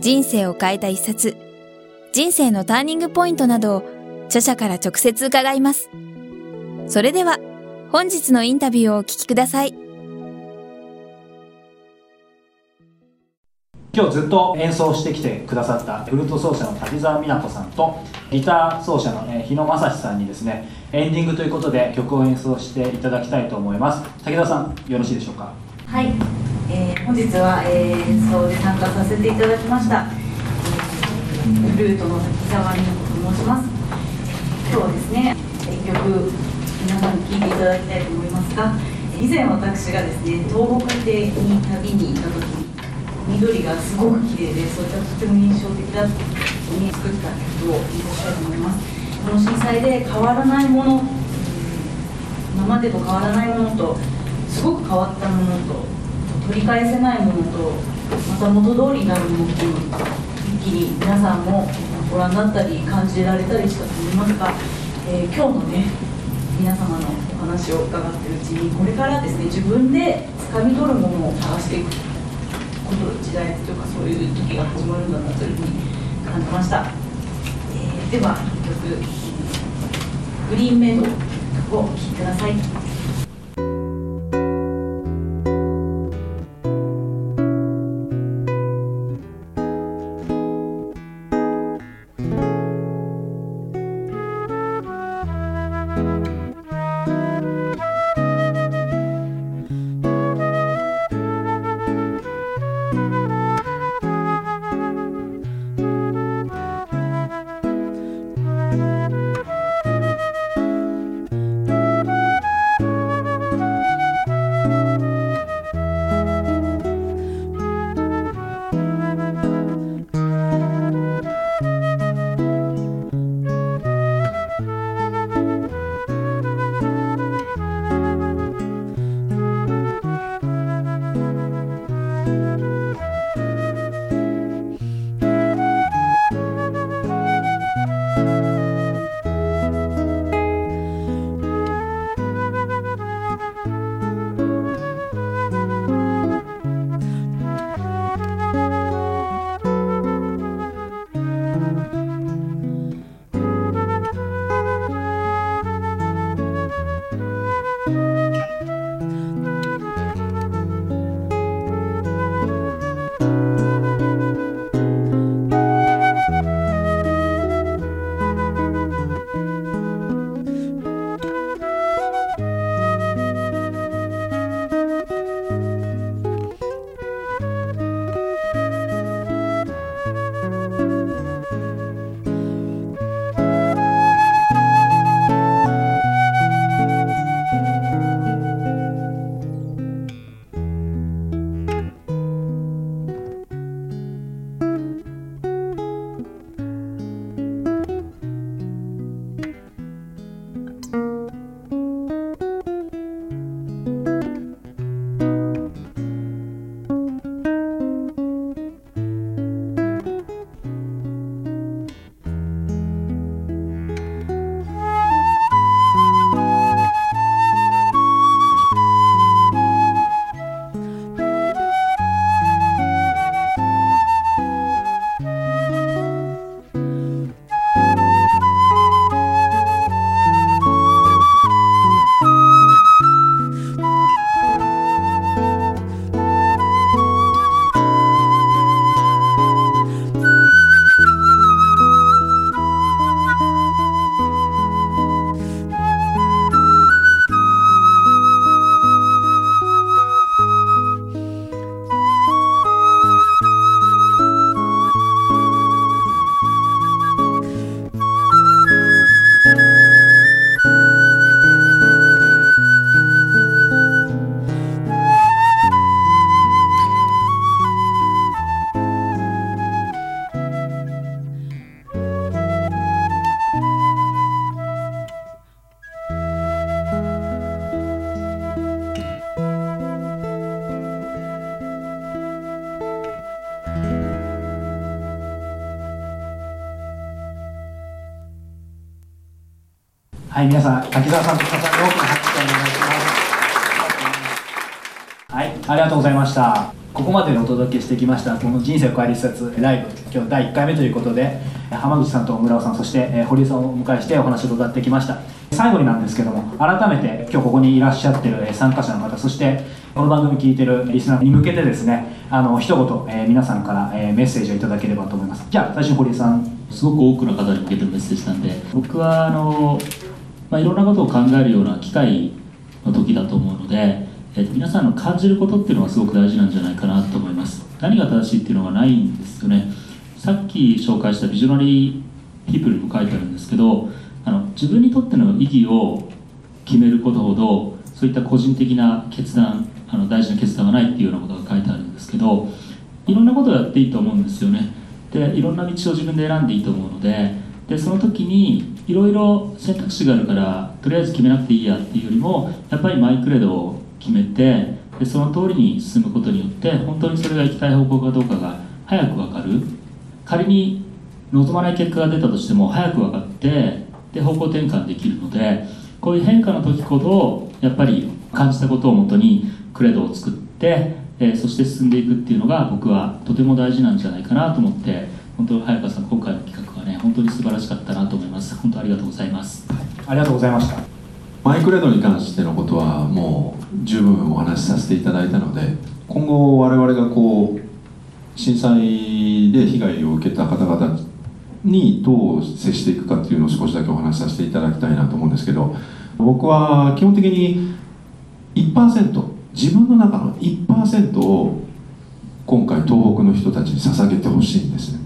人生を変えた一冊、人生のターニングポイントなどを著者から直接伺います。それでは、本日のインタビューをお聞きください。今日ずっと演奏してきてくださったフルート奏者の滝沢美奈子さんとギター奏者の日野正史さんにですねエンディングということで曲を演奏していただきたいと思います滝沢さんよろしいでしょうか？はいえー、本日は、えー、演奏で参加させていただきました、えー、ルートの滝沢美子と申します。今日はですね一曲皆さんに聴いていただきたいと思いますが以前私がですね東北でに旅に行った時に緑がすごく綺麗でそういったとても印象的だったに作った曲を演奏したいと思います。この震災で変わらないもの今までと変わらないものとすごく変わったものと取り返せないものとまた元通りになるものっていうのを一気に皆さんもご覧になったり感じられたりしたと思いますが、えー、今日のね皆様のお話を伺っているうちにこれからですね自分で掴み取るものを探していくこと時代というかそういう時が始まるんだなというふうに感じました、えー、では1曲「グリーンメイド」をお聴きください。はい皆さん滝沢さんと笹さんに大きな拍手をお願いします。はいありがとうございました。ここまでお届けしてきましたこの人生を変える一冊ライブ今日第1回目ということで浜口さんと村尾さんそして堀井さんをお迎えしてお話を伺ってきました。最後になんですけども改めて今日ここにいらっしゃってる参加者の方そしてこの番組聞いてるリスナーに向けてですねあの一言、えー、皆さんから、えー、メッセージをいただければと思います。じゃあ最初に堀井さん。すごく多くの方に向けてるメッセージなんで僕はあの、まあ、いろんなことを考えるような機会の時だと思うので、えー、皆さんの感じることっていうのはすごく大事なんじゃないかなと思います。何が正しいっていうのがないんですよね。さっき紹介したビジョナリーピープルにも書いてあるんですけどあの自分にとっての意義を決めることほどそういった個人的な決断あの大事な決断はないっていうようなことが書いてあるんですけどいろんなことをやっていいと思うんですよね。でいろんな道を自分で選んでいいと思うのででその時にいろいろ選択肢があるからとりあえず決めなくていいやっていうよりもやっぱりマイクレードを決めてでその通りに進むことによって本当にそれが行きたい方向かどうかが早く分かる。仮に望まない結果が出たとしても早く分かってで方向転換できるのでこういう変化の時ほどやっぱり感じたことをもとにクレドを作って、えー、そして進んでいくっていうのが僕はとても大事なんじゃないかなと思って本当早川さん今回の企画本当に素晴らしかったなと思います。本当ありがとうございます。ありがとうございました。マイクレドに関してのことはもう十分お話しさせていただいたので今後我々がこう震災で被害を受けた方々にどう接していくかっていうのを少しだけお話しさせていただきたいなと思うんですけど僕は基本的に1%自分の中の1%を今回東北の人たちに捧げてほしいんですね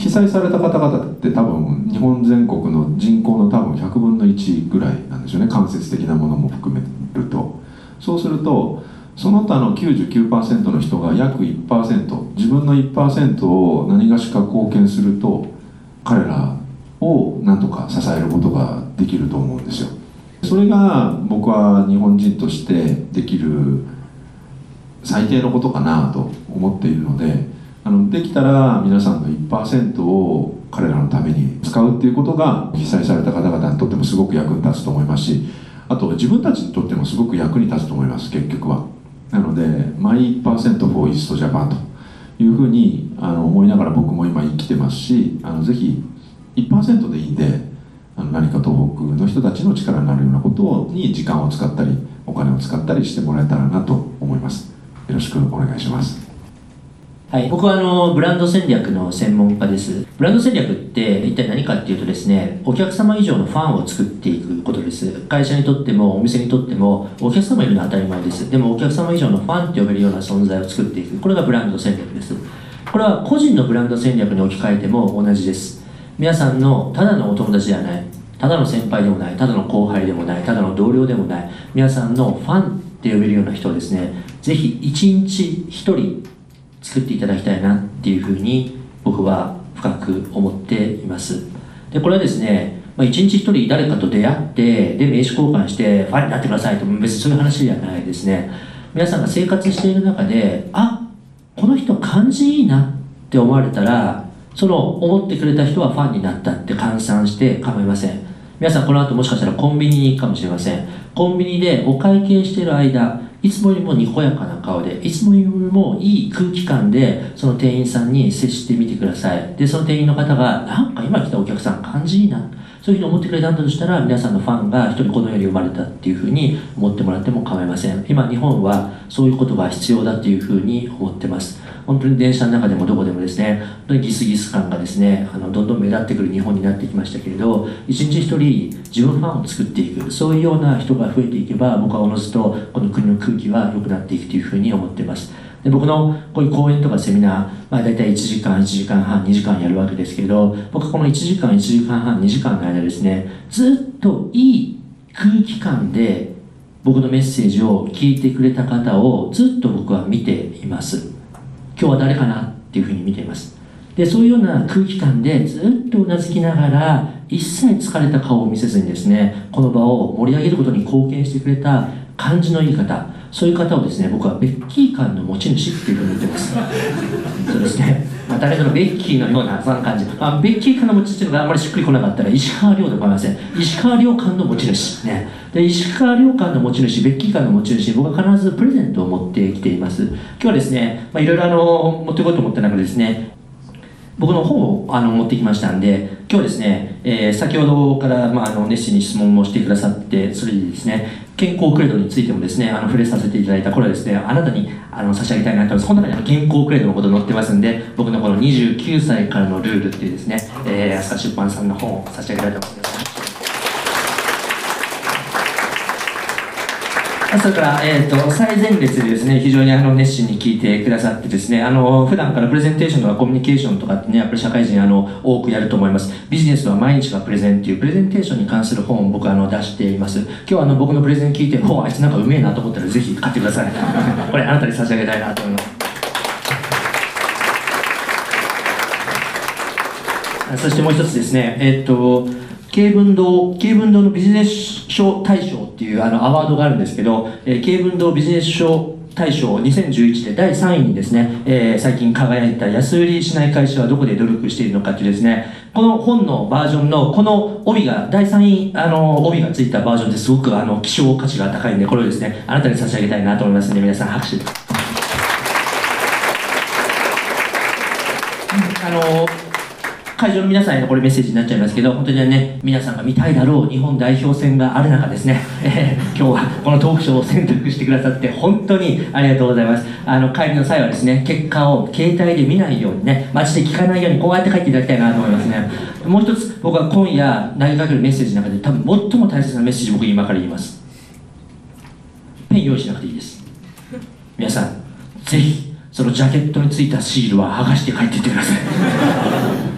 被災された方々って多分日本全国の人口の多分100分の1ぐらいなんですよね。間接的なものも含めると。そうするとその他の99%の人が約1%自分の1%を何がしか貢献すると彼らを何とか支えることができると思うんですよ。それが僕は日本人としてできる最低のことかなと思っているのであのできたら皆さんの1%を彼らのために使うっていうことが被災された方々にとってもすごく役に立つと思いますしあと自分たちにとってもすごく役に立つと思います結局は。なのでマイ1% for East Japan というふうにあの思いながら僕も今生きてますしあのぜひ1%でいいんで何か東北の人たちの力になるようなことに時間を使ったりお金を使ったりしてもらえたらなと思います。よろしくお願いします。はい、僕はあのブランド戦略の専門家です。ブランド戦略って一体何かっていうとですね、お客様以上のファンを作っていくことです。会社にとってもお店にとってもお客様いるのは当たり前です。でもお客様以上のファンって呼べるような存在を作っていく。これがブランド戦略です。これは個人のブランド戦略に置き換えても同じです。皆さんのただのお友達ではない。ただの先輩でもないただの後輩でもないただの同僚でもない皆さんのファンって呼べるような人をですねぜひ一日一人作っていただきたいなっていうふうに僕は深く思っています。でこれはですねまあ、一日一人誰かと出会ってで名刺交換してファンになってくださいと別にそういう話じゃないですね。皆さんが生活している中であこの人感じいいなって思われたらその思ってくれた人はファンになったって換算して構いません。皆さんこの後もしかしたらコンビニに行くかもしれません。コンビニでお会計している間いつもよりもにこやかな顔でいつもよりもいい空気感でその店員さんに接してみてください。でその店員の方がなんか今来たお客さん感じいいな。そういうふうに思ってくれたんだとしたら皆さんのファンが一人この世に生まれたっていうふうに思ってもらっても構いません。今日本はそういうことが必要だというふうに思ってます。本当に電車の中でもどこでもですね本当にギスギス感がですねあのどんどん目立ってくる日本になってきましたけれど一日一人自分ファンを作っていくそういうような人が増えていけば僕はおのずとこの国の空気は良くなっていくというふうに思ってます。で僕のこういう講演とかセミナー、まあ、大体1時間1時間半2時間やるわけですけれど僕はこの1時間1時間半2時間の間ですねずっといい空気感で僕のメッセージを聞いてくれた方をずっと僕は見ています。今日は誰かなっていうふうに見ています。でそういうような空気感でずっとうなずきながら一切疲れた顔を見せずにですねこの場を盛り上げることに貢献してくれた感じのいい方。そういう方をですね僕はベッキー感の持ち主っていうふうに言ってます。そうですね、まあ、誰かのベッキーのようなそんな感じ。あベッキー感の持ち主のがあんまりしっくりこなかったら石川遼でございません。石川遼感の持ち主。ね。で石川遼感の持ち主ベッキー感の持ち主僕は必ずプレゼントを持ってきています。今日はですねまあいろいろあの持ってこうと思った中でですね僕の本をあの持ってきましたんで今日はですね、えー先ほどから、まあ、あの熱心に質問もしてくださってそれでですね健康クレードについてもですねあの触れさせていただいた。頃はですねあなたにあの差し上げたいなと思います。この中にあの健康クレードのこと載ってますんで僕のこの29歳からのルールっていうですね、えー、飛鳥出版さんの本を差し上げたいと思います。それから、えー、と最前列でですね非常にあの熱心に聞いてくださってですねあの普段からプレゼンテーションとかコミュニケーションとかってねやっぱり社会人あの多くやると思います。ビジネスは毎日がプレゼンっていうプレゼンテーションに関する本を僕はあの出しています。今日はあの僕のプレゼン聞いてあいつなんかうめえなと思ったらぜひ買ってください。これあなたに差し上げたいなと思います。そしてもう一つですね、えっと、経文堂、経文堂のビジネス書大賞っていうあのアワードがあるんですけど、えー、経文堂ビジネス書大賞2011で第3位にですね、えー最近輝いた安売りしない会社はどこで努力しているのかっていうですね、この本のバージョンのこの帯が、第3位あの帯がついたバージョンってすごくあの希少価値が高いんで、これをですね、あなたに差し上げたいなと思いますので、皆さん拍手で。あの会場の皆さんへのこれメッセージになっちゃいますけど、本当にね、皆さんが見たいだろう日本代表戦がある中ですね、え ー今日はこのトークショーを選択してくださって、本当にありがとうございます。あの、帰りの際はですね、結果を携帯で見ないようにね、街で聞かないようにこうやって帰っていただきたいなと思いますね。もう一つ、僕は今夜投げかけるメッセージの中で、多分最も大切なメッセージ僕今から言います。ペン用意しなくていいです。皆さん、ぜひ、そのジャケットについたシールは剥がして帰っていってください。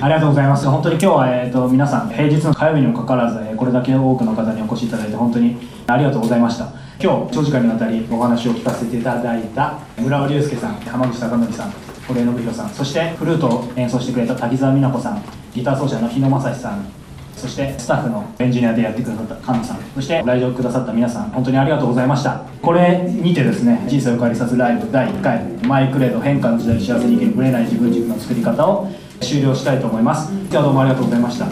ありがとうございます。本当に今日は、えー、と皆さん、平日の火曜日にもかかわらず、えこれだけ多くの方にお越しいただいて、本当にありがとうございました。今日、長時間にわたりお話を聞かせていただいた村尾隆介さん、浜口貴則さん、堀江信弘さん、そしてフルートを演奏してくれた滝沢美奈子さん、ギター奏者の日野正史さん、そしてスタッフのエンジニアでやってくださった菅野さん、そして来場くださった皆さん、本当にありがとうございました。これにてですね、人生を変わりさすライブ第1回、マイクレード変化の時代に幸せに生きるぶれない自分軸の作り方を終了したいと思います。今日はどうもありがとうございました。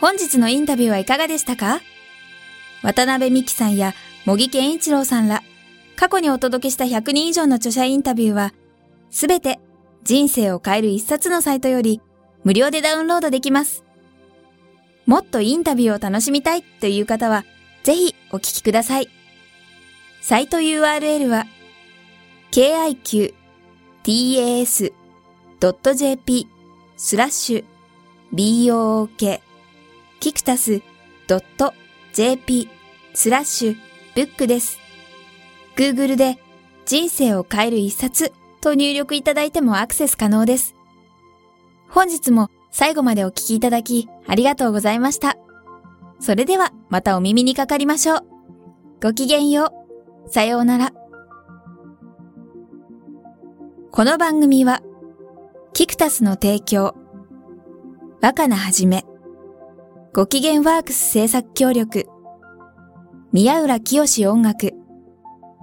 本日のインタビューはいかがでしたか？渡辺美希さんや茂木健一郎さんら、過去にお届けした100人以上の著者インタビューは、すべて人生を変える一冊のサイトより無料でダウンロードできます。もっとインタビューを楽しみたいという方は、ぜひお聞きください。サイト URL は、kiqtas.jp スラッシュ book キクタス .jp スラッシュブックです。Google で人生を変える一冊と入力いただいてもアクセス可能です。本日も最後までお聞きいただきありがとうございました。それではまたお耳にかかりましょう。ごきげんよう。さようなら。この番組は、キクタスの提供、若菜はじめ、ご機嫌ワークス制作協力、宮浦清志音楽、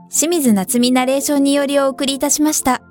清水夏美ナレーションによりお送りいたしました。